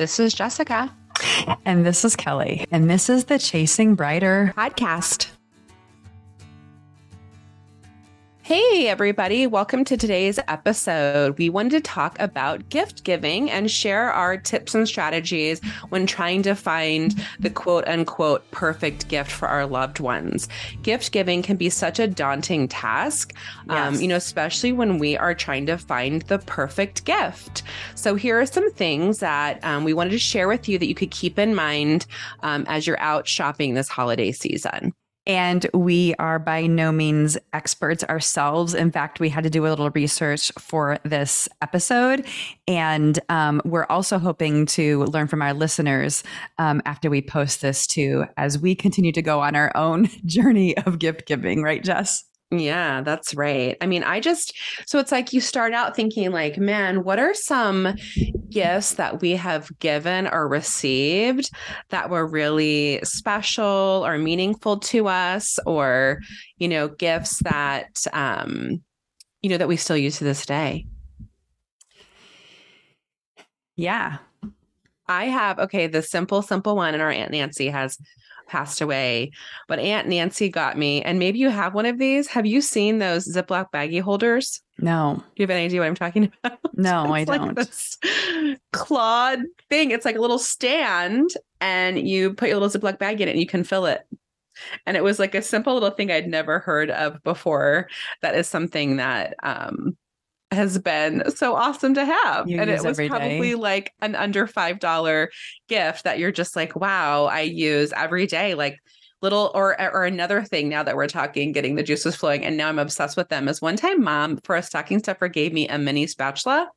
This is Jessica. And this is Kelly. And this is the Chasing Brighter podcast. Hey, everybody. Welcome to today's episode. We wanted to talk about gift giving and share our tips and strategies when trying to find the quote unquote perfect gift for our loved ones. Gift giving can be such a daunting task, um, yes. um, you know, especially when we are trying to find the perfect gift. So, here are some things that um, we wanted to share with you that you could keep in mind um, as you're out shopping this holiday season. And we are by no means experts ourselves. In fact, we had to do a little research for this episode. And um, we're also hoping to learn from our listeners um, after we post this too, as we continue to go on our own journey of gift giving, right, Jess? Yeah, that's right. I mean, I just, so it's like you start out thinking, like, man, what are some gifts that we have given or received that were really special or meaningful to us, or, you know, gifts that, um, you know, that we still use to this day? Yeah. I have, okay, the simple, simple one, and our Aunt Nancy has passed away. But Aunt Nancy got me, and maybe you have one of these. Have you seen those Ziploc baggie holders? No. Do you have any idea what I'm talking about? No, I don't. This clawed thing. It's like a little stand, and you put your little Ziploc bag in it, and you can fill it. And it was like a simple little thing I'd never heard of before. That is something that um, has been so awesome to have. You and it was probably day. like an under $5 gift that you're just like, wow, I use every day. Like little or or another thing now that we're talking, getting the juices flowing. And now I'm obsessed with them. Is one time mom for a stocking stuffer gave me a mini spatula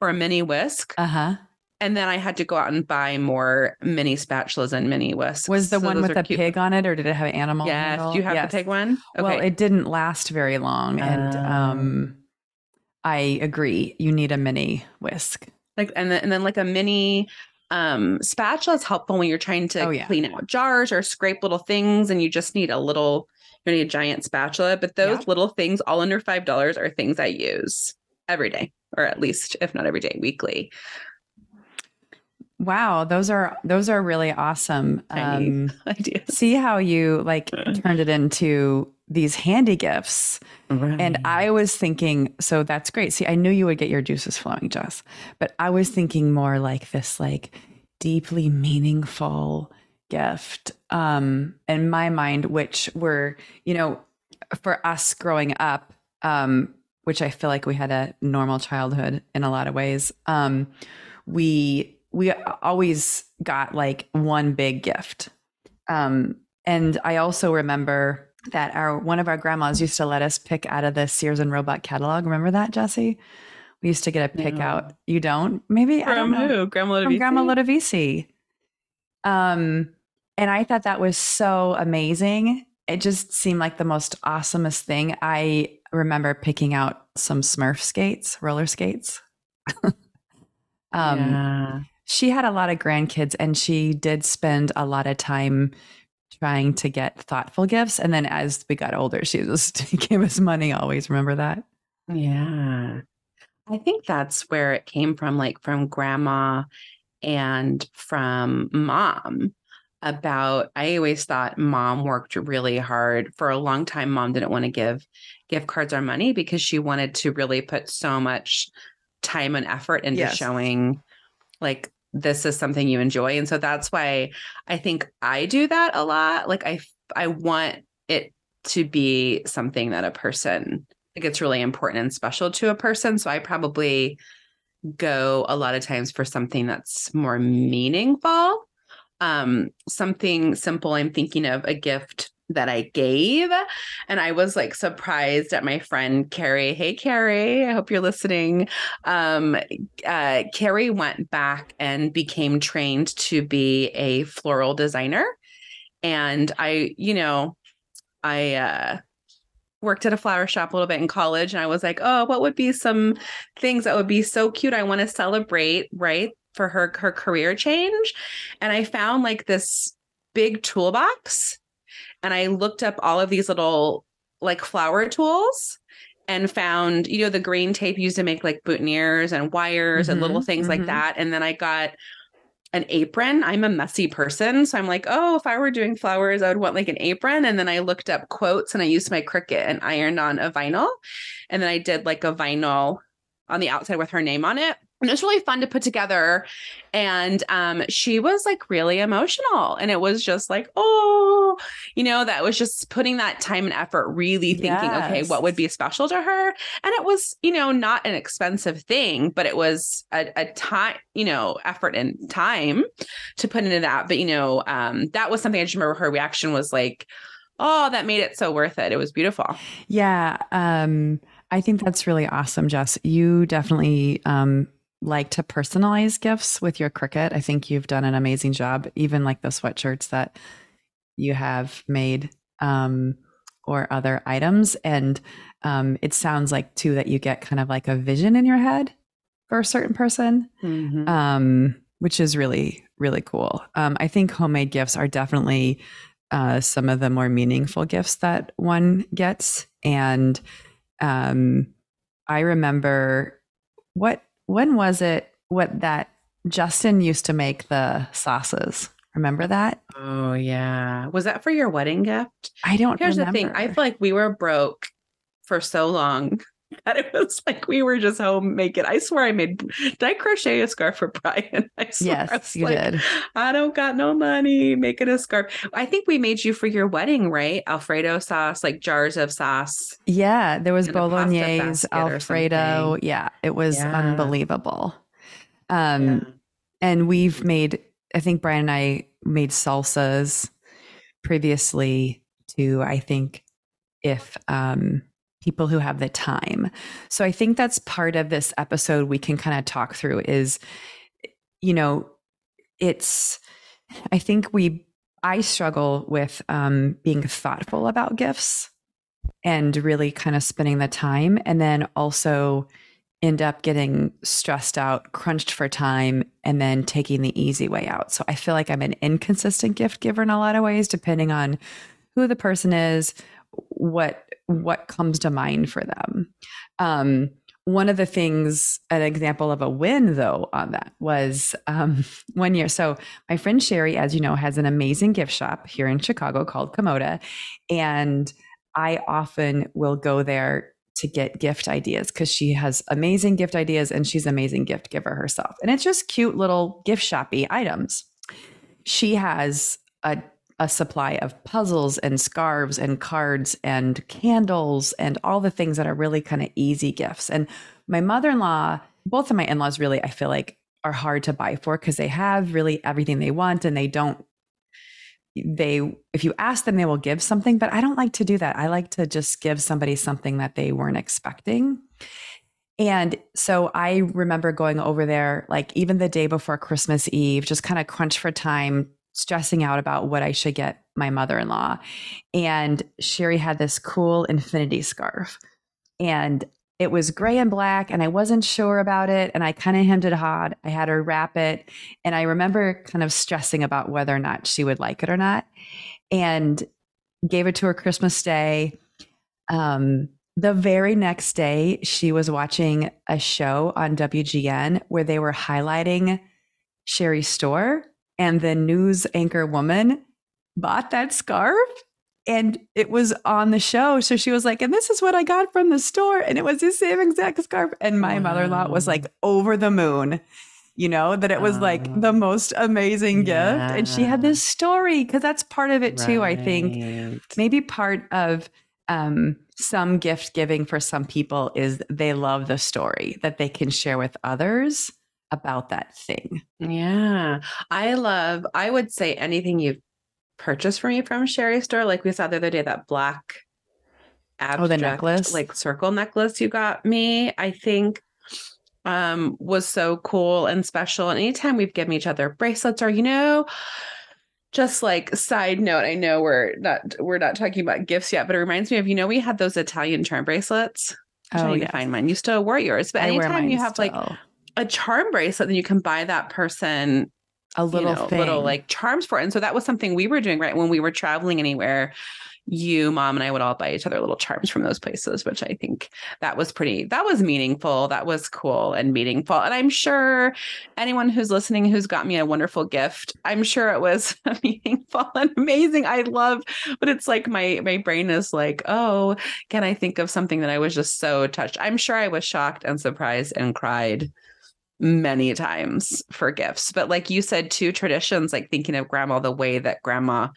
or a mini whisk. Uh-huh. And then I had to go out and buy more mini spatulas and mini whisks. Was the so one with a cute. pig on it, or did it have an animal? Yes. Do you have yes. the pig one? Okay. Well, it didn't last very long, and um, um I agree. You need a mini whisk. Like and then and then like a mini um spatula is helpful when you're trying to oh, yeah. clean out jars or scrape little things and you just need a little you need a giant spatula. But those yeah. little things all under five dollars are things I use every day, or at least if not every day, weekly. Wow, those are those are really awesome um, ideas. See how you like turned it into these handy gifts. Right. And I was thinking, so that's great. See, I knew you would get your juices flowing, Jess, but I was thinking more like this, like deeply meaningful gift um in my mind which were you know for us growing up um which i feel like we had a normal childhood in a lot of ways um we we always got like one big gift um and i also remember that our one of our grandmas used to let us pick out of the Sears and Roebuck catalog. Remember that, Jesse? We used to get a pick no. out. You don't? Maybe From I don't know. Who? Grandma From Grandma Ludovisi. Um, and I thought that was so amazing. It just seemed like the most awesomest thing. I remember picking out some Smurf skates, roller skates. um, yeah. She had a lot of grandkids, and she did spend a lot of time trying to get thoughtful gifts. And then as we got older, she just gave us money always. Remember that? Yeah. I think that's where it came from, like from grandma and from mom. About, I always thought mom worked really hard. For a long time, mom didn't want to give gift cards or money because she wanted to really put so much time and effort into yes. showing like this is something you enjoy. And so that's why i think i do that a lot. Like i i want it to be something that a person like it's really important and special to a person. So i probably go a lot of times for something that's more meaningful. Um something simple i'm thinking of a gift that I gave. And I was like surprised at my friend Carrie. Hey, Carrie, I hope you're listening. Um, uh, Carrie went back and became trained to be a floral designer. And I, you know, I, uh, worked at a flower shop a little bit in college and I was like, "Oh, what would be some things that would be so cute I want to celebrate, right? For her her career change." And I found like this big toolbox and I looked up all of these little like flower tools and found, you know, the green tape used to make like boutonnieres and wires mm-hmm, and little things mm-hmm. like that. And then I got an apron. I'm a messy person. So I'm like, oh, if I were doing flowers, I would want like an apron. And then I looked up quotes and I used my Cricut and ironed on a vinyl. And then I did like a vinyl on the outside with her name on it and it was really fun to put together. And um, she was like really emotional. And it was just like oh you know that was just putting that time and effort really thinking yes. okay what would be special to her? And it was you know not an expensive thing but it was a, a time you know effort and time to put into that. But you know um, that was something i just remember her reaction was like oh that made it so worth it. It was beautiful. Yeah um I think that's really awesome, Jess. You definitely um, like to personalize gifts with your Cricut. I think you've done an amazing job, even like the sweatshirts that you have made um, or other items. And um, it sounds like too that you get kind of like a vision in your head for a certain person, mm-hmm. um, which is really, really cool. Um, I think homemade gifts are definitely uh, some of the more meaningful gifts that one gets. And um, I remember what when was it what that Justin used to make the sauces? Remember that? Oh yeah. Was that for your wedding gift? I don't Here's remember. the thing. I feel like we were broke for so long that it was like we were just home making. I swear I made did I crochet a scarf for Brian? I swear yes, you like, did. I don't got no money making a scarf. I think we made you for your wedding, right? Alfredo sauce, like jars of sauce. Yeah, there was bolognese, Alfredo. Yeah, it was yeah. unbelievable. Um yeah. and we've made I think Brian and I made salsas previously to I think if um people who have the time. So I think that's part of this episode we can kind of talk through is you know it's I think we I struggle with um being thoughtful about gifts and really kind of spending the time and then also end up getting stressed out, crunched for time, and then taking the easy way out. So I feel like I'm an inconsistent gift giver in a lot of ways, depending on who the person is, what what comes to mind for them. Um, one of the things, an example of a win though on that was um, one year. So my friend Sherry, as you know, has an amazing gift shop here in Chicago called Komoda, and I often will go there to get gift ideas because she has amazing gift ideas and she's an amazing gift giver herself. And it's just cute little gift shoppy items. She has a a supply of puzzles and scarves and cards and candles and all the things that are really kind of easy gifts. And my mother in law, both of my in laws really, I feel like are hard to buy for because they have really everything they want and they don't they if you ask them they will give something but i don't like to do that i like to just give somebody something that they weren't expecting and so i remember going over there like even the day before christmas eve just kind of crunch for time stressing out about what I should get my mother in law. And Sherry had this cool infinity scarf. And it was gray and black, and I wasn't sure about it. And I kind of hemmed it hard. I had her wrap it. And I remember kind of stressing about whether or not she would like it or not. And gave it to her Christmas Day. Um, the very next day, she was watching a show on WGN where they were highlighting Sherry's store and the news anchor woman bought that scarf and it was on the show. So she was like, and this is what I got from the store. And it was the same exact scarf. And my wow. mother in law was like over the moon, you know, that it was uh, like the most amazing yeah. gift. And she had this story because that's part of it right. too, I think. Maybe part of um, some gift giving for some people is they love the story that they can share with others about that thing. Yeah. I love, I would say anything you've purchased for me from Sherry store. Like we saw the other day, that black abstract, oh, the necklace, like circle necklace you got me, I think um was so cool and special. And anytime we've given each other bracelets or, you know, just like side note, I know we're not we're not talking about gifts yet, but it reminds me of, you know, we had those Italian charm bracelets. I'm oh, trying yes. to find mine. You still wear yours, but I anytime you have still. like a charm bracelet, then you can buy that person a little you know, little like charms for it. And so that was something we were doing right when we were traveling anywhere. you, mom, and I would all buy each other little charms from those places, which I think that was pretty, that was meaningful. That was cool and meaningful. And I'm sure anyone who's listening who's got me a wonderful gift, I'm sure it was meaningful and amazing. I love, but it's like my my brain is like, oh, can I think of something that I was just so touched? I'm sure I was shocked and surprised and cried many times for gifts. But like you said, two traditions, like thinking of grandma the way that grandma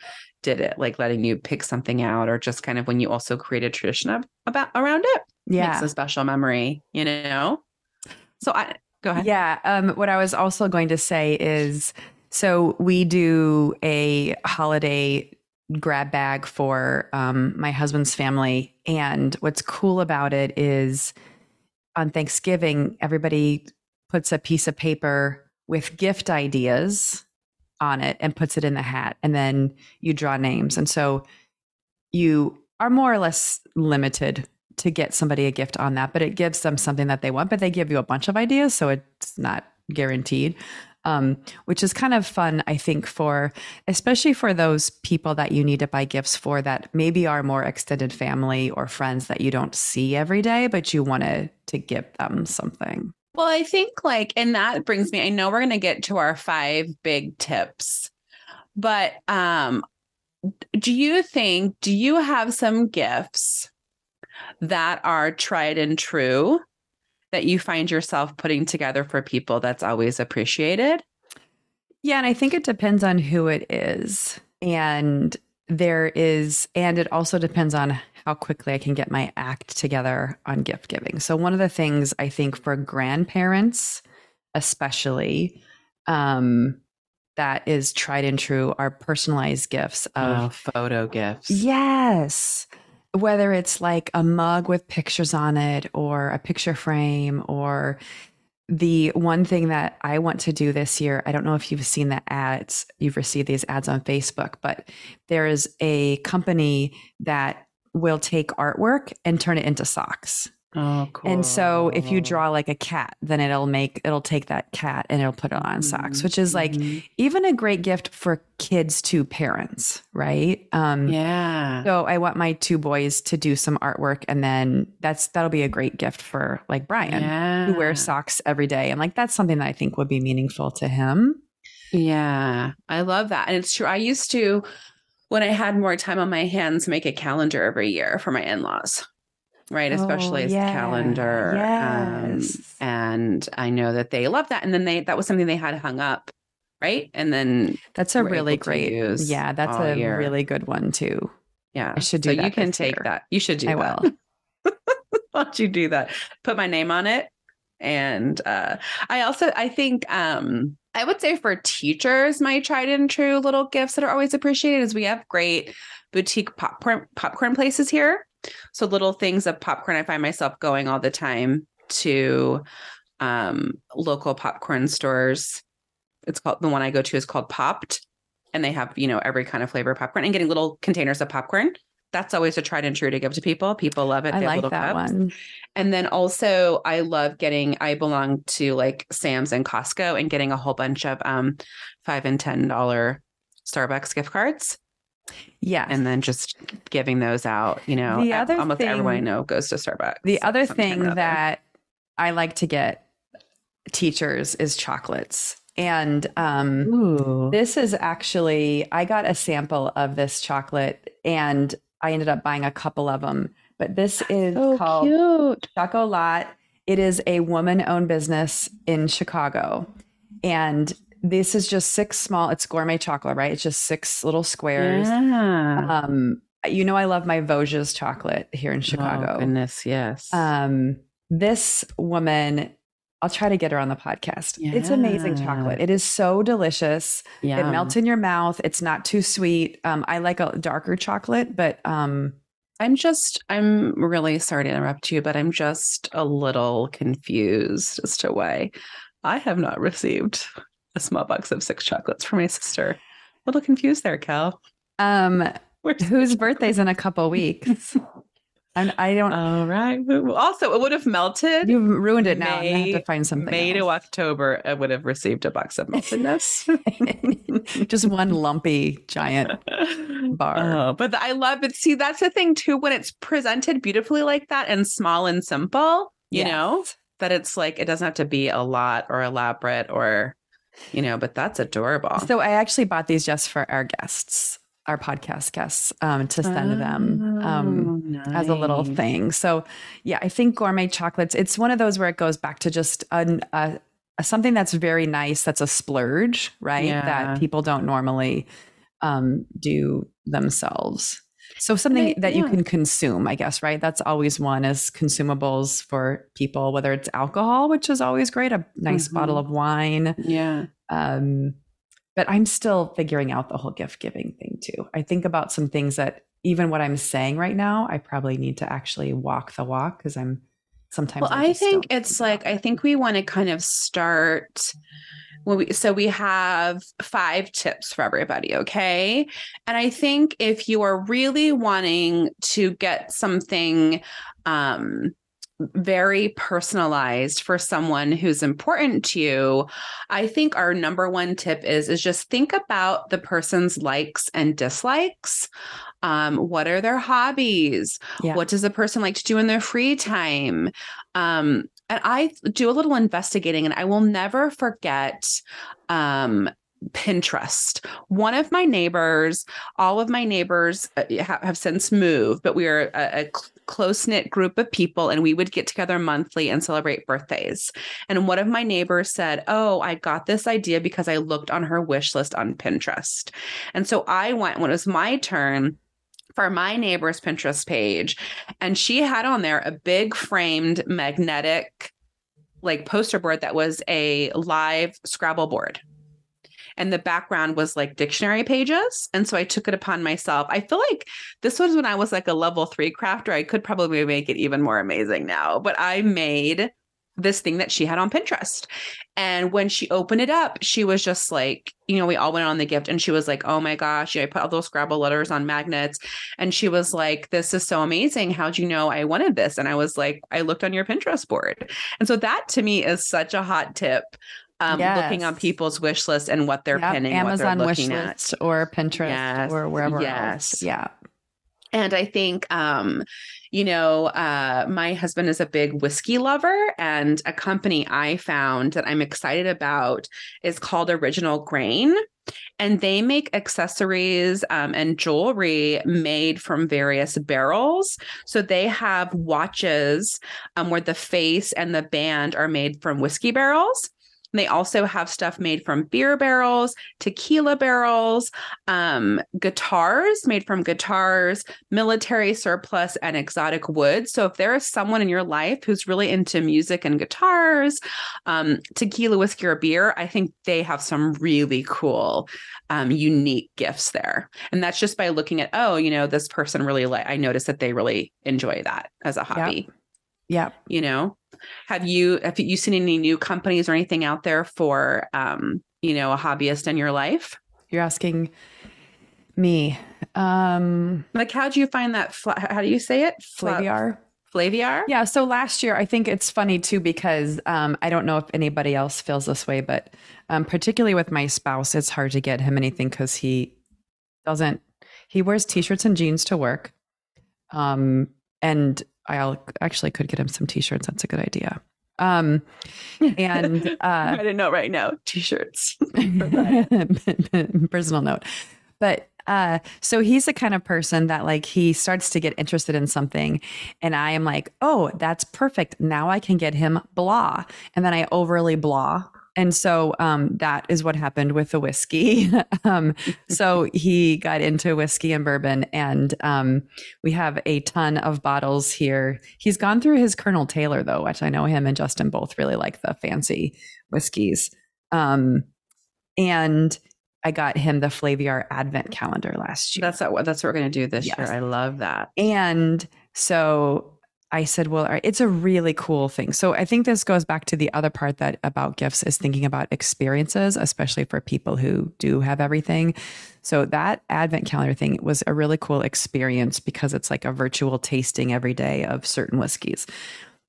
did it, like letting you pick something out, or just kind of when you also create a tradition of, about around it. Yeah. Makes a special memory, you know? So I go ahead. Yeah. Um, what I was also going to say is so we do a holiday grab bag for um, my husband's family. And what's cool about it is on Thanksgiving, everybody puts a piece of paper with gift ideas on it and puts it in the hat. And then you draw names. And so you are more or less limited to get somebody a gift on that, but it gives them something that they want, but they give you a bunch of ideas. So it's not guaranteed. Um, which is kind of fun, I think, for especially for those people that you need to buy gifts for that maybe are more extended family or friends that you don't see every day, but you want to to give them something. Well, I think like, and that brings me, I know we're going to get to our five big tips, but um, do you think, do you have some gifts that are tried and true that you find yourself putting together for people that's always appreciated? Yeah. And I think it depends on who it is. And there is, and it also depends on how quickly I can get my act together on gift giving. So, one of the things I think for grandparents, especially, um, that is tried and true are personalized gifts of oh, photo gifts. Yes. Whether it's like a mug with pictures on it or a picture frame or the one thing that I want to do this year, I don't know if you've seen the ads, you've received these ads on Facebook, but there is a company that will take artwork and turn it into socks. Oh, cool. And so if you draw like a cat, then it'll make it'll take that cat and it'll put it on socks, mm-hmm. which is like mm-hmm. even a great gift for kids to parents, right? Um yeah. So I want my two boys to do some artwork and then that's that'll be a great gift for like Brian yeah. who wears socks every day. And like that's something that I think would be meaningful to him. Yeah. I love that. And it's true. I used to when I had more time on my hands, make a calendar every year for my in laws, right? Especially oh, as yeah. calendar. Um, yes. Um, and I know that they love that. And then they, that was something they had hung up. Right. And then that's a really great, yeah, that's a year. really good one too. Yeah. I should do so you can take year. that. You should do I that. will. Why don't you do that? Put my name on it. And uh, I also, I think, um, I would say for teachers, my tried and true little gifts that are always appreciated is we have great boutique popcorn popcorn places here. So little things of popcorn. I find myself going all the time to um, local popcorn stores. It's called the one I go to is called Popped, and they have you know every kind of flavor of popcorn and getting little containers of popcorn that's always a tried and true to give to people. People love it. I like that cups. one. And then also I love getting I belong to like Sam's and Costco and getting a whole bunch of um five and ten dollar Starbucks gift cards. Yeah. And then just giving those out, you know. The other almost thing, everyone I know goes to Starbucks. The other thing that I like to get teachers is chocolates. And um, this is actually, I got a sample of this chocolate and I ended up buying a couple of them. But this is so called cute. Choco Lot. It is a woman owned business in Chicago. And this is just six small, it's gourmet chocolate, right? It's just six little squares. Yeah. Um, you know, I love my Vosges chocolate here in Chicago. Oh, goodness, yes. Um, this woman I'll try to get her on the podcast. Yeah. It's amazing chocolate. It is so delicious. It melts in your mouth. It's not too sweet. Um, I like a darker chocolate, but um, I'm just, I'm really sorry to interrupt you, but I'm just a little confused as to why I have not received a small box of six chocolates for my sister. A little confused there, Cal. Um, whose birthday's in a couple weeks? And I don't. All right. Also, it would have melted. You've ruined it now. May, I have to find something. May else. to October, I would have received a box of meltedness. Just one lumpy giant bar. Oh, but I love it. See, that's the thing too. When it's presented beautifully like that and small and simple, you yes. know, that it's like it doesn't have to be a lot or elaborate or, you know. But that's adorable. So I actually bought these just for our guests our podcast guests um, to send oh, them um, nice. as a little thing. So, yeah, I think gourmet chocolates. It's one of those where it goes back to just an, a, a, something that's very nice. That's a splurge, right? Yeah. That people don't normally um, do themselves. So something I, that yeah. you can consume, I guess, right? That's always one is consumables for people, whether it's alcohol, which is always great, a nice mm-hmm. bottle of wine. Yeah. Um, but I'm still figuring out the whole gift giving thing too. I think about some things that even what I'm saying right now, I probably need to actually walk the walk because I'm sometimes. Well, I, I think it's like, I think we want to kind of start. Well, we, so we have five tips for everybody, okay? And I think if you are really wanting to get something um very personalized for someone who's important to you i think our number one tip is is just think about the person's likes and dislikes. Um, what are their hobbies? Yeah. what does the person like to do in their free time? Um, and i do a little investigating and i will never forget um, Pinterest. One of my neighbors, all of my neighbors uh, have since moved, but we are a, a close knit group of people and we would get together monthly and celebrate birthdays. And one of my neighbors said, Oh, I got this idea because I looked on her wish list on Pinterest. And so I went when it was my turn for my neighbor's Pinterest page, and she had on there a big framed magnetic like poster board that was a live Scrabble board and the background was like dictionary pages. And so I took it upon myself. I feel like this was when I was like a level three crafter. I could probably make it even more amazing now, but I made this thing that she had on Pinterest. And when she opened it up, she was just like, you know, we all went on the gift and she was like, oh my gosh, you know, I put all those Scrabble letters on magnets. And she was like, this is so amazing. How'd you know I wanted this? And I was like, I looked on your Pinterest board. And so that to me is such a hot tip um, yes. looking on people's wish list and what they're yep. pinning, Amazon what they're looking at, or Pinterest, yes. or wherever yes. else. Yeah. And I think, um, you know, uh, my husband is a big whiskey lover, and a company I found that I'm excited about is called Original Grain. And they make accessories um, and jewelry made from various barrels. So they have watches um, where the face and the band are made from whiskey barrels. And they also have stuff made from beer barrels, tequila barrels, um, guitars made from guitars, military surplus, and exotic wood. So if there is someone in your life who's really into music and guitars, um, tequila, whiskey, or beer, I think they have some really cool, um, unique gifts there. And that's just by looking at, oh, you know, this person really like, I noticed that they really enjoy that as a hobby. Yep. Yeah. You know, have you have you seen any new companies or anything out there for um, you know, a hobbyist in your life? You're asking me. Um like how do you find that fla- how do you say it? Flaviar. Flaviar? Yeah. So last year, I think it's funny too because um, I don't know if anybody else feels this way, but um, particularly with my spouse, it's hard to get him anything because he doesn't. He wears t-shirts and jeans to work, um, and I actually could get him some t-shirts. That's a good idea. Um, and uh, I didn't know right now t-shirts. personal note, but uh, so he's the kind of person that like he starts to get interested in something, and I am like, oh, that's perfect. Now I can get him blah, and then I overly blah and so um, that is what happened with the whiskey. um, so he got into whiskey and bourbon, and um, we have a ton of bottles here. He's gone through his Colonel Taylor, though, which I know him and Justin both really like the fancy whiskeys. Um, and I got him the Flaviar Advent calendar last year. That's what, that's what we're going to do this yes. year. I love that. And so I said, well, it's a really cool thing. So I think this goes back to the other part that about gifts is thinking about experiences, especially for people who do have everything. So that advent calendar thing was a really cool experience because it's like a virtual tasting every day of certain whiskeys.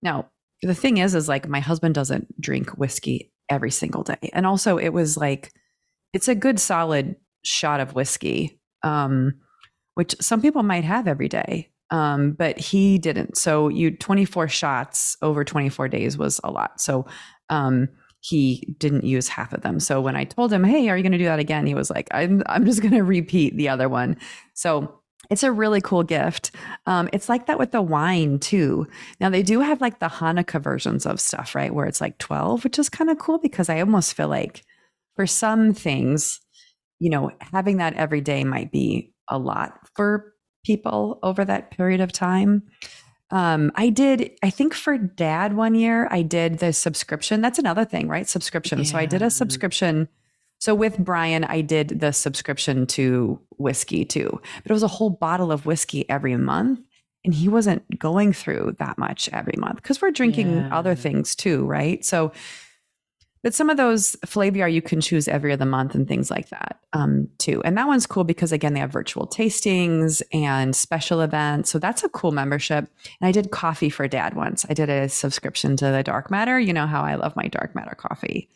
Now, the thing is, is like my husband doesn't drink whiskey every single day. And also it was like, it's a good solid shot of whiskey, um, which some people might have every day um, but he didn't. So you 24 shots over 24 days was a lot. So um, he didn't use half of them. So when I told him, "Hey, are you going to do that again?" He was like, "I'm I'm just going to repeat the other one." So it's a really cool gift. Um, it's like that with the wine too. Now they do have like the Hanukkah versions of stuff, right? Where it's like 12, which is kind of cool because I almost feel like for some things, you know, having that every day might be a lot for people over that period of time. Um, I did, I think for dad one year, I did the subscription. That's another thing, right? Subscription. Yeah. So I did a subscription. So with Brian, I did the subscription to whiskey too, but it was a whole bottle of whiskey every month. And he wasn't going through that much every month because we're drinking yeah. other things too, right? So but some of those Flaviar you can choose every other month and things like that um, too. And that one's cool because again they have virtual tastings and special events. So that's a cool membership. And I did coffee for dad once. I did a subscription to the Dark Matter. You know how I love my Dark Matter coffee.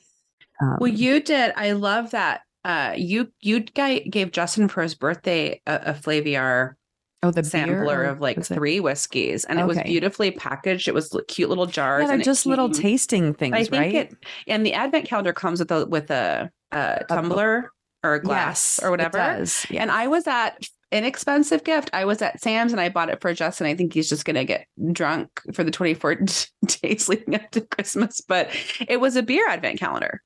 Um, well, you did. I love that. Uh, you you gave Justin for his birthday a, a Flaviar Oh, the sampler of like three whiskeys, and okay. it was beautifully packaged. It was cute little jars. Yeah, they're just little tasting things, I think right? It, and the advent calendar comes with a with a, a tumbler or a glass yes, or whatever. Yes. And I was at inexpensive gift. I was at Sam's and I bought it for Justin. I think he's just going to get drunk for the 24 days leading up to Christmas, but it was a beer advent calendar.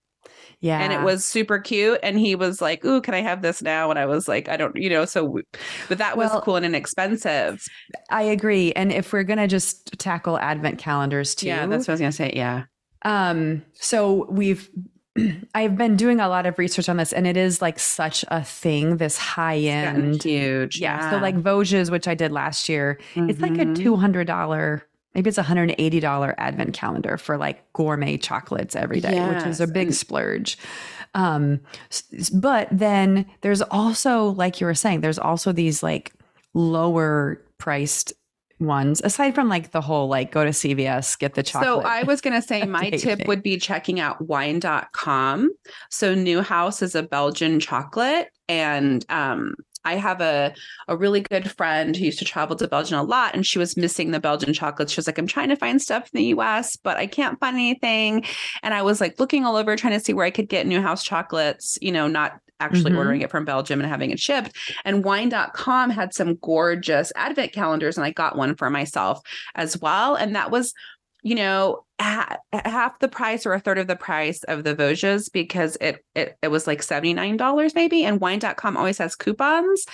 Yeah. And it was super cute. And he was like, Ooh, can I have this now? And I was like, I don't, you know, so, but that was well, cool and inexpensive. I agree. And if we're going to just tackle advent calendars too. Yeah, that's what I was going to say. Yeah. Um, so we've, I've been doing a lot of research on this, and it is like such a thing. This high end, huge, yeah. yeah. So like Vosges, which I did last year, mm-hmm. it's like a mm-hmm. two hundred dollar maybe it's a $180 advent calendar for like gourmet chocolates every day, yes. which is a big splurge. Um, but then there's also, like you were saying, there's also these like lower priced ones aside from like the whole like go to CVS get the chocolate. So I was going to say my tip would be checking out wine.com. So Neuhaus is a Belgian chocolate and um I have a a really good friend who used to travel to Belgium a lot, and she was missing the Belgian chocolates. She was like, "I'm trying to find stuff in the U.S., but I can't find anything." And I was like looking all over, trying to see where I could get Neuhaus chocolates. You know, not actually mm-hmm. ordering it from Belgium and having it shipped. And wine.com had some gorgeous advent calendars, and I got one for myself as well. And that was you know, half the price or a third of the price of the Vosges because it it, it was like $79 maybe. And wine.com always has coupons.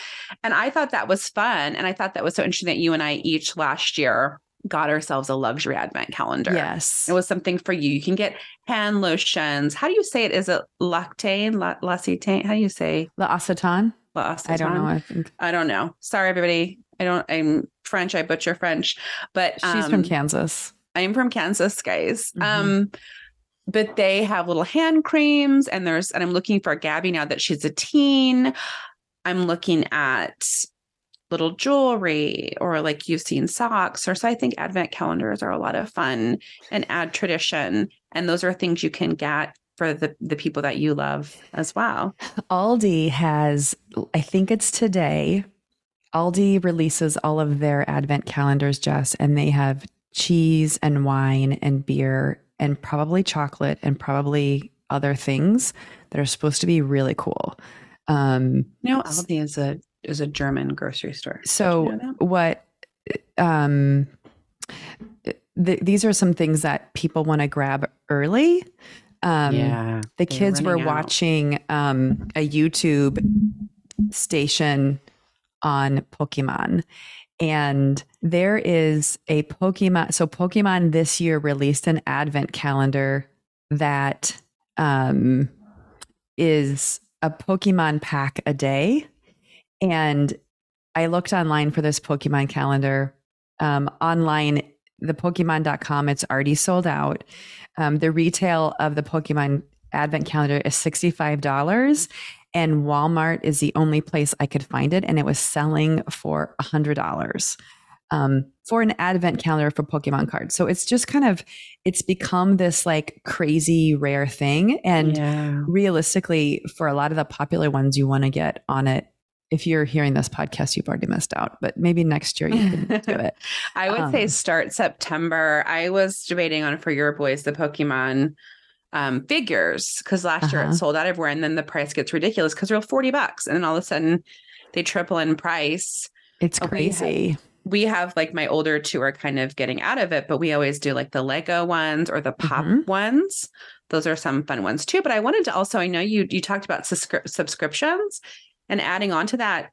And I thought that was fun. And I thought that was so interesting that you and I each last year got ourselves a luxury advent calendar. Yes. It was something for you. You can get hand lotions. How do you say it? Is it lactane? La, lactane? How do you say? L'acetone? L'acetone? I don't know. I think. I don't know. Sorry, everybody. I don't, I'm French. I butcher French, but um, she's from um, Kansas. I'm from Kansas, guys. Mm-hmm. Um, but they have little hand creams, and there's, and I'm looking for Gabby now that she's a teen. I'm looking at little jewelry or like you've seen socks or so i think advent calendars are a lot of fun and add tradition and those are things you can get for the the people that you love as well aldi has i think it's today aldi releases all of their advent calendars jess and they have cheese and wine and beer and probably chocolate and probably other things that are supposed to be really cool. Um, you know, Aldi is a is a German grocery store. So you know what? Um, th- these are some things that people want to grab early. Um, yeah, the kids were watching um, a YouTube station on Pokemon, and there is a Pokemon. So, Pokemon this year released an advent calendar that um, is a Pokemon pack a day. And I looked online for this Pokemon calendar. Um, online, the Pokemon.com, it's already sold out. Um, the retail of the Pokemon Advent calendar is $65 and Walmart is the only place I could find it, and it was selling for a $100 um, for an advent calendar for Pokemon cards. So it's just kind of it's become this like crazy rare thing, and yeah. realistically, for a lot of the popular ones, you want to get on it. If you're hearing this podcast, you've already missed out, but maybe next year you can do it. I would um, say start September. I was debating on for your boys the Pokemon um, figures because last uh-huh. year it uh-huh. sold out everywhere, and then the price gets ridiculous because they're forty bucks, and then all of a sudden they triple in price. It's crazy we have like my older two are kind of getting out of it, but we always do like the Lego ones or the pop mm-hmm. ones. Those are some fun ones too. But I wanted to also, I know you you talked about suscri- subscriptions and adding on to that.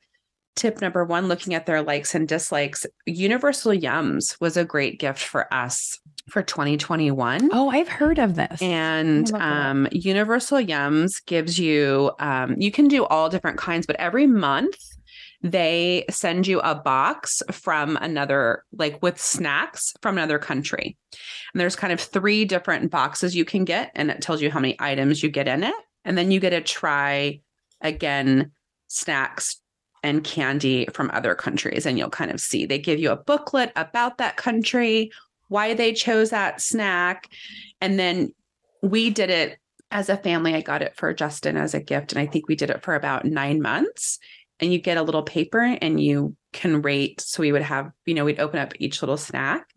Tip number one, looking at their likes and dislikes. Universal Yums was a great gift for us for 2021. Oh, I've heard of this. And um, Universal Yums gives you, um, you can do all different kinds, but every month they send you a box from another, like with snacks from another country. And there's kind of three different boxes you can get, and it tells you how many items you get in it. And then you get to try again snacks and candy from other countries, and you'll kind of see they give you a booklet about that country, why they chose that snack. And then we did it as a family. I got it for Justin as a gift, and I think we did it for about nine months and you get a little paper and you can rate. So we would have, you know, we'd open up each little snack,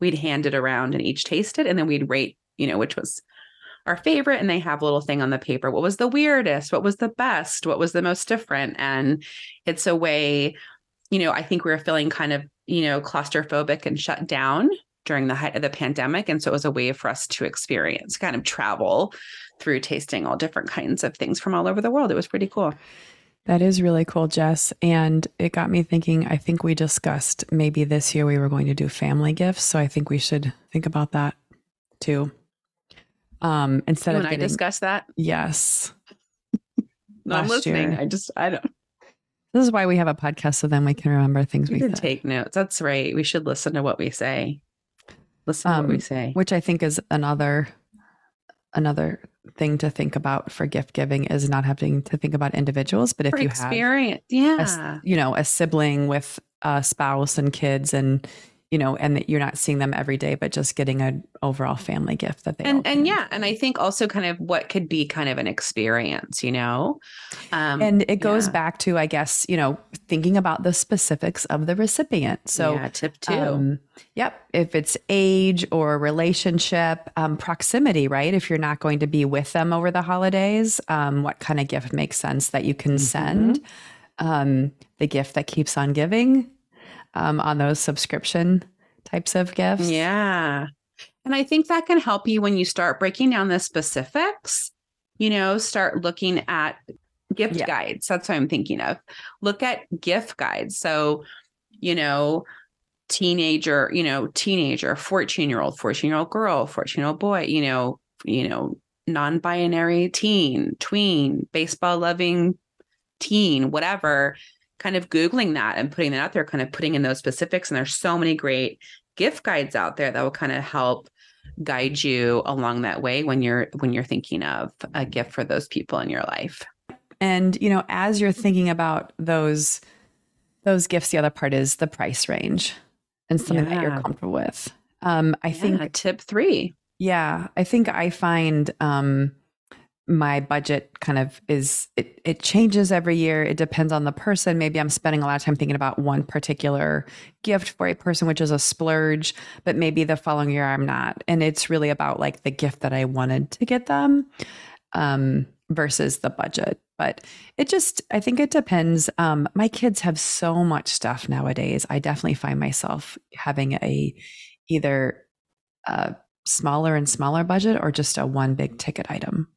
we'd hand it around and each taste it, and then we'd rate, you know, which was our favorite. And they have a little thing on the paper. What was the weirdest? What was the best? What was the most different? And it's a way, you know, I think we were feeling kind of, you know, claustrophobic and shut down during the height of the pandemic. And so it was a way for us to experience kind of travel through tasting all different kinds of things from all over the world. It was pretty cool. That is really cool, Jess. And it got me thinking. I think we discussed maybe this year we were going to do family gifts. So I think we should think about that too. Um, instead when of getting, I discuss that, yes. no, I'm listening. Year. I just I don't. This is why we have a podcast, so then we can remember things we, we can take notes. That's right. We should listen to what we say. Listen um, to what we um, say, which I think is another another thing to think about for gift giving is not having to think about individuals, but if you experience, have yeah, a, you know, a sibling with a spouse and kids and you know, and that you're not seeing them every day, but just getting an overall family gift that they and and yeah, and I think also kind of what could be kind of an experience, you know, um, and it goes yeah. back to I guess you know thinking about the specifics of the recipient. So yeah, tip two, um, yep, if it's age or relationship, um, proximity, right? If you're not going to be with them over the holidays, um, what kind of gift makes sense that you can mm-hmm. send? Um, the gift that keeps on giving um, on those subscription types of gifts. Yeah. And I think that can help you when you start breaking down the specifics, you know, start looking at gift yeah. guides. That's what I'm thinking of. Look at gift guides. So, you know, teenager, you know, teenager, 14 year old, 14 year old girl, 14 year old boy, you know, you know, non-binary teen, tween, baseball loving teen, whatever kind of Googling that and putting that out there, kind of putting in those specifics. And there's so many great gift guides out there that will kind of help guide you along that way when you're when you're thinking of a gift for those people in your life. And you know, as you're thinking about those those gifts, the other part is the price range and something yeah. that you're comfortable with. Um, I yeah, think tip three. Yeah, I think I find um, my budget kind of is it, it changes every year. It depends on the person. Maybe i'm spending a lot of time thinking about one particular gift for a person which is a splurge but maybe the following year i'm not. And it's really about like the gift that i wanted to get them um, versus the budget. But it just i think it depends. Um, my kids have so much stuff nowadays. I definitely find myself having a either a smaller and smaller budget or just a one big ticket item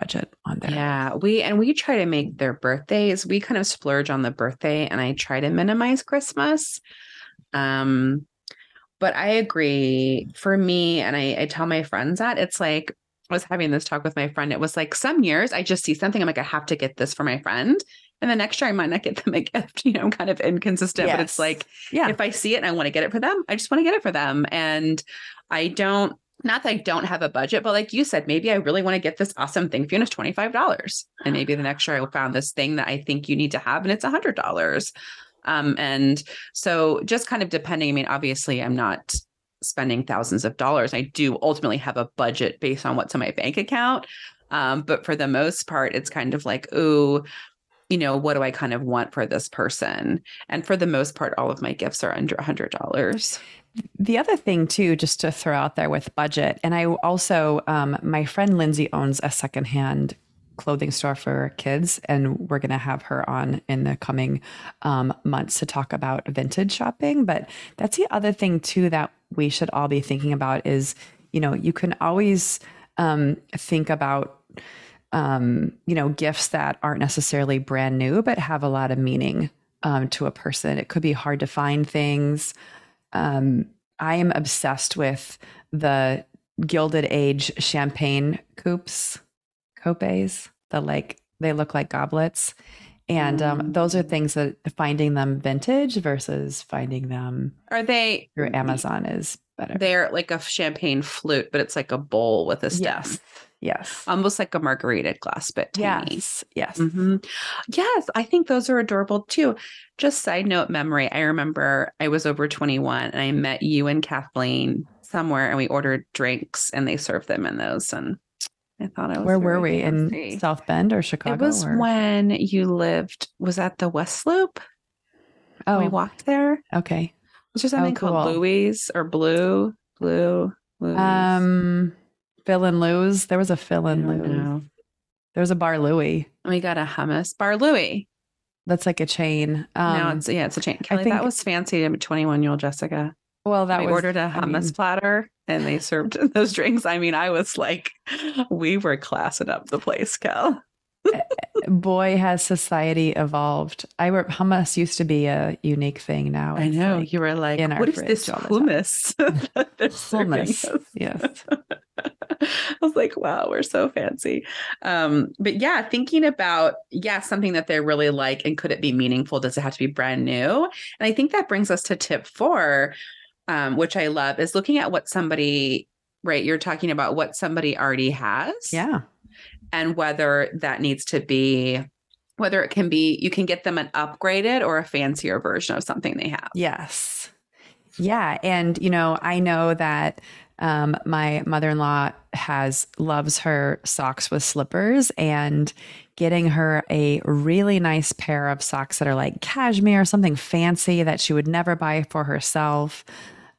budget on there. Yeah, we and we try to make their birthdays. We kind of splurge on the birthday, and I try to minimize Christmas. Um, but I agree. For me, and I, I tell my friends that it's like I was having this talk with my friend. It was like some years I just see something. I'm like, I have to get this for my friend. And the next year I might not get them a gift. You know, I'm kind of inconsistent, yes. but it's like, yeah, if I see it and I want to get it for them, I just want to get it for them. And I don't, not that I don't have a budget, but like you said, maybe I really want to get this awesome thing for you and it's $25. And maybe the next year I found this thing that I think you need to have and it's $100. Um, and so just kind of depending, I mean, obviously I'm not spending thousands of dollars. I do ultimately have a budget based on what's in my bank account. Um, but for the most part, it's kind of like, oh, you know, what do I kind of want for this person? And for the most part, all of my gifts are under a hundred dollars. The other thing too, just to throw out there with budget, and I also, um, my friend Lindsay owns a secondhand clothing store for kids, and we're going to have her on in the coming um, months to talk about vintage shopping. But that's the other thing too that we should all be thinking about is, you know, you can always um, think about um, you know, gifts that aren't necessarily brand new, but have a lot of meaning um, to a person. It could be hard to find things. Um, I am obsessed with the Gilded Age champagne coupes, copes. The like they look like goblets, and um, mm. those are things that finding them vintage versus finding them are they through Amazon is better. They're like a champagne flute, but it's like a bowl with a stem. Yes. Yes. Almost like a margarita glass, but tiny. Yes. Yes. Mm-hmm. Yes. I think those are adorable too. Just side note memory. I remember I was over 21 and I met you and Kathleen somewhere and we ordered drinks and they served them in those. And I thought I was. Where were we? Fancy. In South Bend or Chicago? It was or? when you lived, was that the West Loop? Oh. We walked there. Okay. Was there something oh, cool. called Louis or Blue? Blue? Louis? Um, Phil and Lou's. There was a Phil and Lou's. There was a Bar Louie. We got a hummus Bar Louie. That's like a chain. Um, no, it's yeah, it's a chain. Kelly, I think that was fancy to 21 year old Jessica. Well, that we was, ordered a hummus I mean, platter and they served those drinks. I mean, I was like, we were classing up the place, Kel. Eh, boy, has society evolved. I were hummus used to be a unique thing. Now I know like you were like, what is this hummus? hummus, yes. I was like, wow, we're so fancy. Um, but yeah, thinking about, yeah, something that they really like and could it be meaningful? Does it have to be brand new? And I think that brings us to tip four, um, which I love, is looking at what somebody, right? You're talking about what somebody already has. Yeah. And whether that needs to be whether it can be you can get them an upgraded or a fancier version of something they have. Yes. Yeah, and you know, I know that um, my mother-in-law has loves her socks with slippers and getting her a really nice pair of socks that are like cashmere something fancy that she would never buy for herself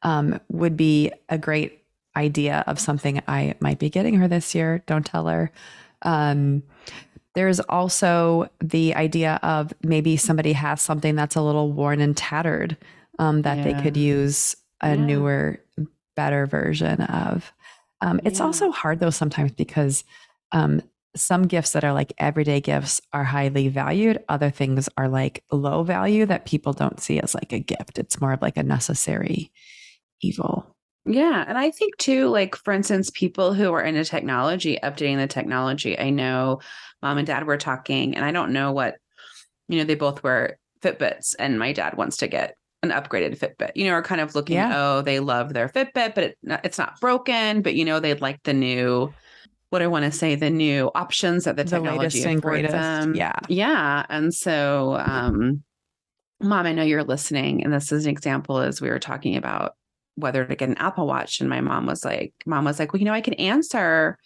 um, would be a great idea of something i might be getting her this year don't tell her um, there's also the idea of maybe somebody has something that's a little worn and tattered um, that yeah. they could use a yeah. newer better version of. Um, it's also hard though sometimes because um, some gifts that are like everyday gifts are highly valued. Other things are like low value that people don't see as like a gift. It's more of like a necessary evil. Yeah. And I think too, like for instance, people who are into technology, updating the technology. I know mom and dad were talking, and I don't know what, you know, they both wear Fitbits, and my dad wants to get an upgraded Fitbit, you know, are kind of looking, yeah. oh, they love their Fitbit, but it, it's not broken, but you know, they'd like the new, what I want to say, the new options that the, the technology affords greatest. them. Yeah. Yeah. And so, um, mom, I know you're listening. And this is an example as we were talking about whether to get an Apple watch. And my mom was like, mom was like, well, you know, I can answer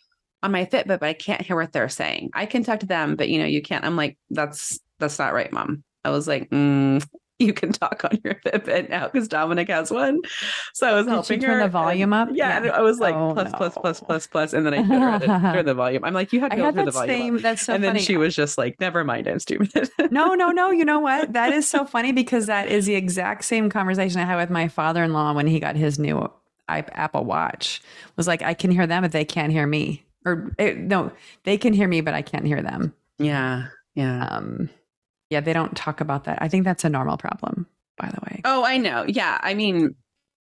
on my Fitbit, but I can't hear what they're saying. I can talk to them, but you know, you can't. I'm like, that's, that's not right, mom. I was like, mm, you can talk on your Fitbit now because Dominic has one. So I was Did helping turn her. the volume and, up. Yeah, yeah. I was like oh, plus, no. plus, plus, plus, plus, and then I had to turn the volume. I'm like, you had to go turn the volume. Same, that's so and funny. then she was just like, never mind, I'm stupid. no, no, no. You know what? That is so funny because that is the exact same conversation I had with my father-in-law when he got his new Apple Watch. Was like, I can hear them, but they can't hear me. Or it, eh, no, they can hear me, but I can't hear them. Yeah, yeah. Um, yeah, they don't talk about that. I think that's a normal problem by the way. Oh, I know. Yeah. I mean,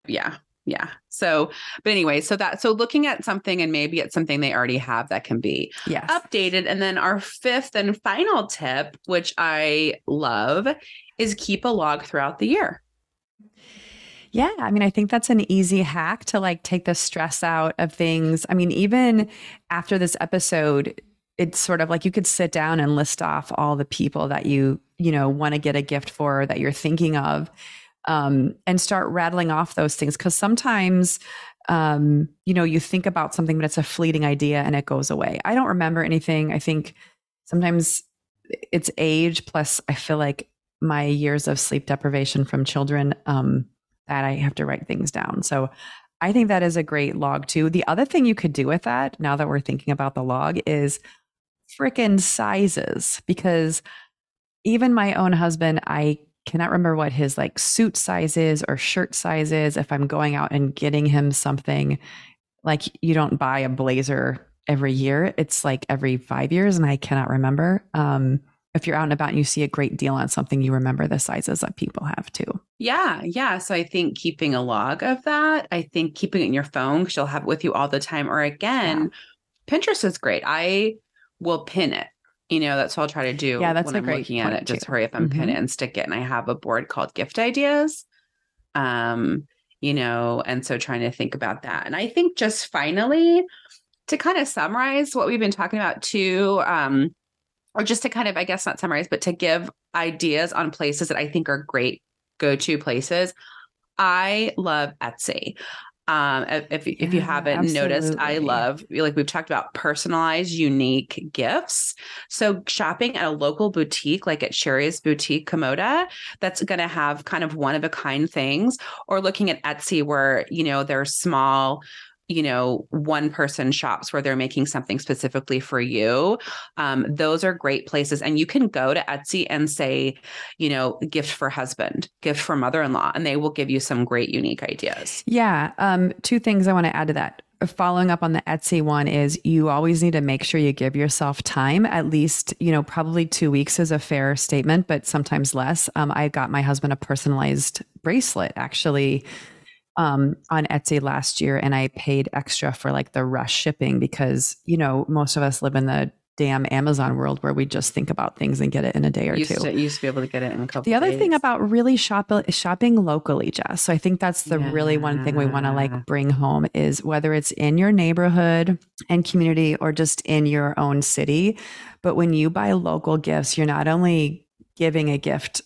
yeah. yeah. So, but anyway, so that so looking at something and maybe it's something they already have that can be yes. updated. And then our fifth and final tip, which I love, is keep a log throughout the year. Yeah, I mean, I think that's an easy hack to like take the stress out of things. I mean, even after this episode, it's sort of like you could sit down and list off all the people that you, you know, want to get a gift for that you're thinking of um, and start rattling off those things. Cause sometimes, um, you know, you think about something, but it's a fleeting idea and it goes away. I don't remember anything. I think sometimes it's age plus I feel like my years of sleep deprivation from children um, that I have to write things down. So I think that is a great log too. The other thing you could do with that, now that we're thinking about the log, is freaking sizes because even my own husband, I cannot remember what his like suit size is or shirt size is. If I'm going out and getting him something, like you don't buy a blazer every year, it's like every five years, and I cannot remember. Um, if you're out and about and you see a great deal on something, you remember the sizes that people have too. Yeah. Yeah. So I think keeping a log of that, I think keeping it in your phone because you'll have it with you all the time. Or again, yeah. Pinterest is great. I will pin it you know, that's what I'll try to do. Yeah, that's when I'm looking at it. Too. Just hurry up and mm-hmm. pin it and stick it. And I have a board called gift ideas. Um, you know, and so trying to think about that. And I think just finally to kind of summarize what we've been talking about too, um, or just to kind of, I guess not summarize, but to give ideas on places that I think are great go-to places. I love Etsy um if if you haven't absolutely. noticed i love like we've talked about personalized unique gifts so shopping at a local boutique like at sherry's boutique komoda that's going to have kind of one of a kind things or looking at etsy where you know they're small you know one person shops where they're making something specifically for you um, those are great places and you can go to etsy and say you know gift for husband gift for mother-in-law and they will give you some great unique ideas yeah um, two things i want to add to that following up on the Etsy one is you always need to make sure you give yourself time. At least, you know, probably two weeks is a fair statement, but sometimes less. Um, I got my husband a personalized bracelet actually um, on Etsy last year and I paid extra for like the rush shipping because, you know, most of us live in the damn Amazon world where we just think about things and get it in a day or used two. To, used to be able to get it in a couple. The other days. thing about really shop, shopping locally, Jess. So I think that's the yeah. really one thing we want to like bring home is whether it's in your neighborhood and community or just in your own city. But when you buy local gifts, you're not only giving a gift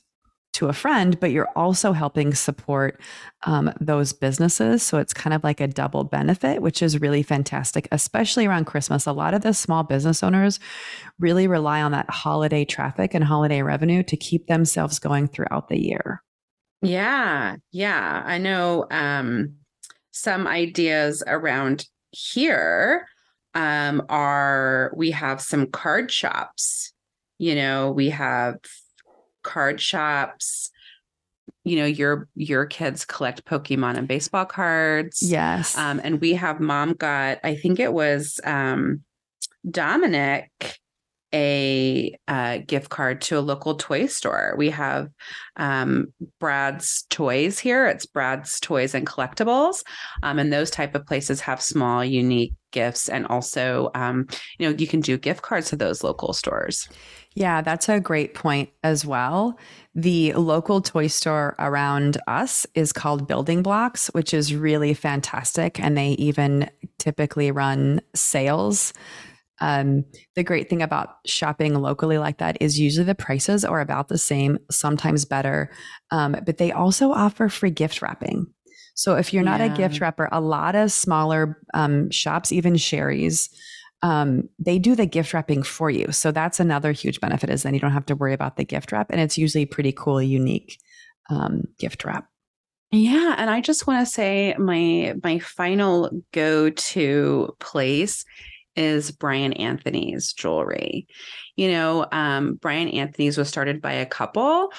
to a friend, but you're also helping support um, those businesses. So it's kind of like a double benefit, which is really fantastic, especially around Christmas. A lot of the small business owners really rely on that holiday traffic and holiday revenue to keep themselves going throughout the year. Yeah. Yeah. I know um, some ideas around here um, are we have some card shops. You know, we have card shops. You know your your kids collect pokemon and baseball cards. Yes. Um, and we have mom got i think it was um, dominic a uh, gift card to a local toy store. We have um, Brad's Toys here. It's Brad's Toys and Collectibles, um, and those type of places have small, unique gifts, and also, um, you know, you can do gift cards to those local stores. Yeah, that's a great point as well. The local toy store around us is called Building Blocks, which is really fantastic. And they even typically run sales. Um, the great thing about shopping locally like that is usually the prices are about the same, sometimes better. Um, but they also offer free gift wrapping. So if you're not yeah. a gift wrapper, a lot of smaller um, shops, even Sherry's, um, they do the gift wrapping for you. So that's another huge benefit is then you don't have to worry about the gift wrap. And it's usually pretty cool, unique um, gift wrap. Yeah, and I just want to say my my final go to place is Bryan Anthonys jewelry. You know, um, Bryan Anthonys was started by a couple,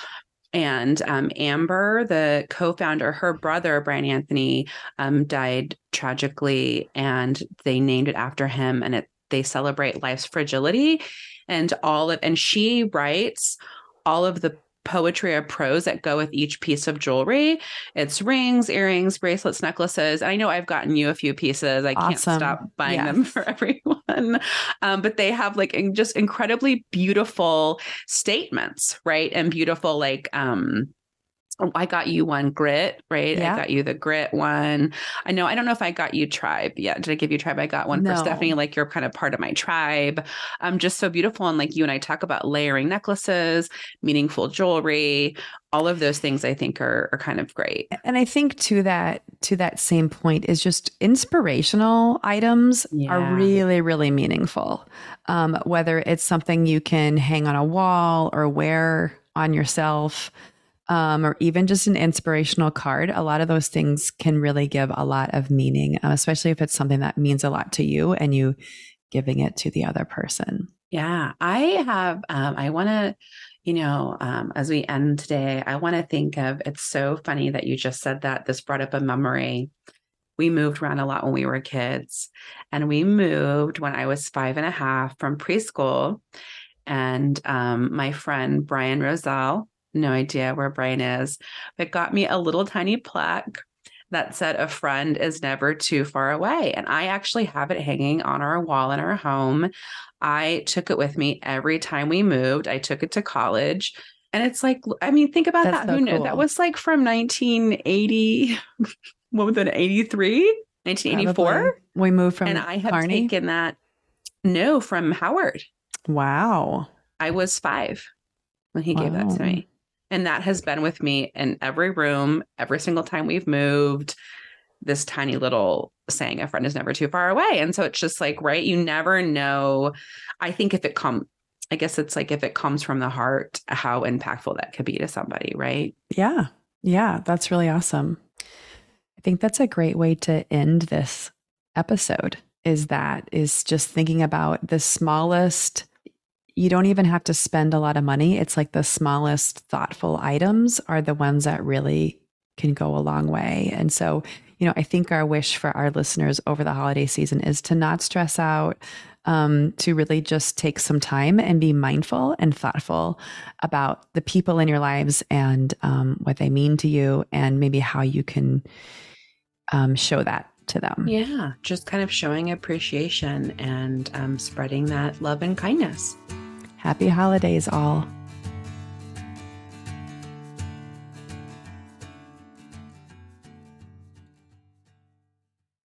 and um, Amber, the co-founder, her brother Bryan Anthony um, died tragically, and they named it after him. And it they celebrate life's fragility, and all of and she writes all of the poetry or prose that go with each piece of jewelry. It's rings, earrings, bracelets, necklaces. And I know I've gotten you a few pieces. I awesome. can't stop buying yes. them for everyone. Um, but they have like just incredibly beautiful statements, right? And beautiful like um I got you one grit, right? Yeah. I got you the grit one. I know, I don't know if I got you tribe. Yeah. Did I give you tribe? I got one no. for Stephanie. Like you're kind of part of my tribe. Um, just so beautiful. And like you and I talk about layering necklaces, meaningful jewelry, all of those things I think are, are kind of great. And I think to that, to that same point is just inspirational items yeah. are really, really meaningful. Um, whether it's something you can hang on a wall or wear on yourself um, or even just an inspirational card, a lot of those things can really give a lot of meaning, uh, especially if it's something that means a lot to you and you giving it to the other person. Yeah, I have, um, I want to, you know, um, as we end today, I want to think of it's so funny that you just said that. This brought up a memory. We moved around a lot when we were kids, and we moved when I was five and a half from preschool. And um, my friend Brian Roselle, no idea where Brian is, but got me a little tiny plaque that said, A friend is never too far away. And I actually have it hanging on our wall in our home. I took it with me every time we moved. I took it to college. And it's like, I mean, think about That's that. So Who knew? That was like from 1980, what was it, 83, 1984? We moved from And I have taken that, no, from Howard. Wow. I was five when he wow. gave that to me. And that has been with me in every room, every single time we've moved. This tiny little saying, a friend is never too far away. And so it's just like, right, you never know. I think if it comes, I guess it's like if it comes from the heart, how impactful that could be to somebody, right? Yeah. Yeah. That's really awesome. I think that's a great way to end this episode is that is just thinking about the smallest you don't even have to spend a lot of money. It's like the smallest thoughtful items are the ones that really can go a long way. And so, you know, I think our wish for our listeners over the holiday season is to not stress out, um, to really just take some time and be mindful and thoughtful about the people in your lives and um, what they mean to you, and maybe how you can um, show that to them. Yeah, just kind of showing appreciation and um, spreading that love and kindness. Happy holidays, all.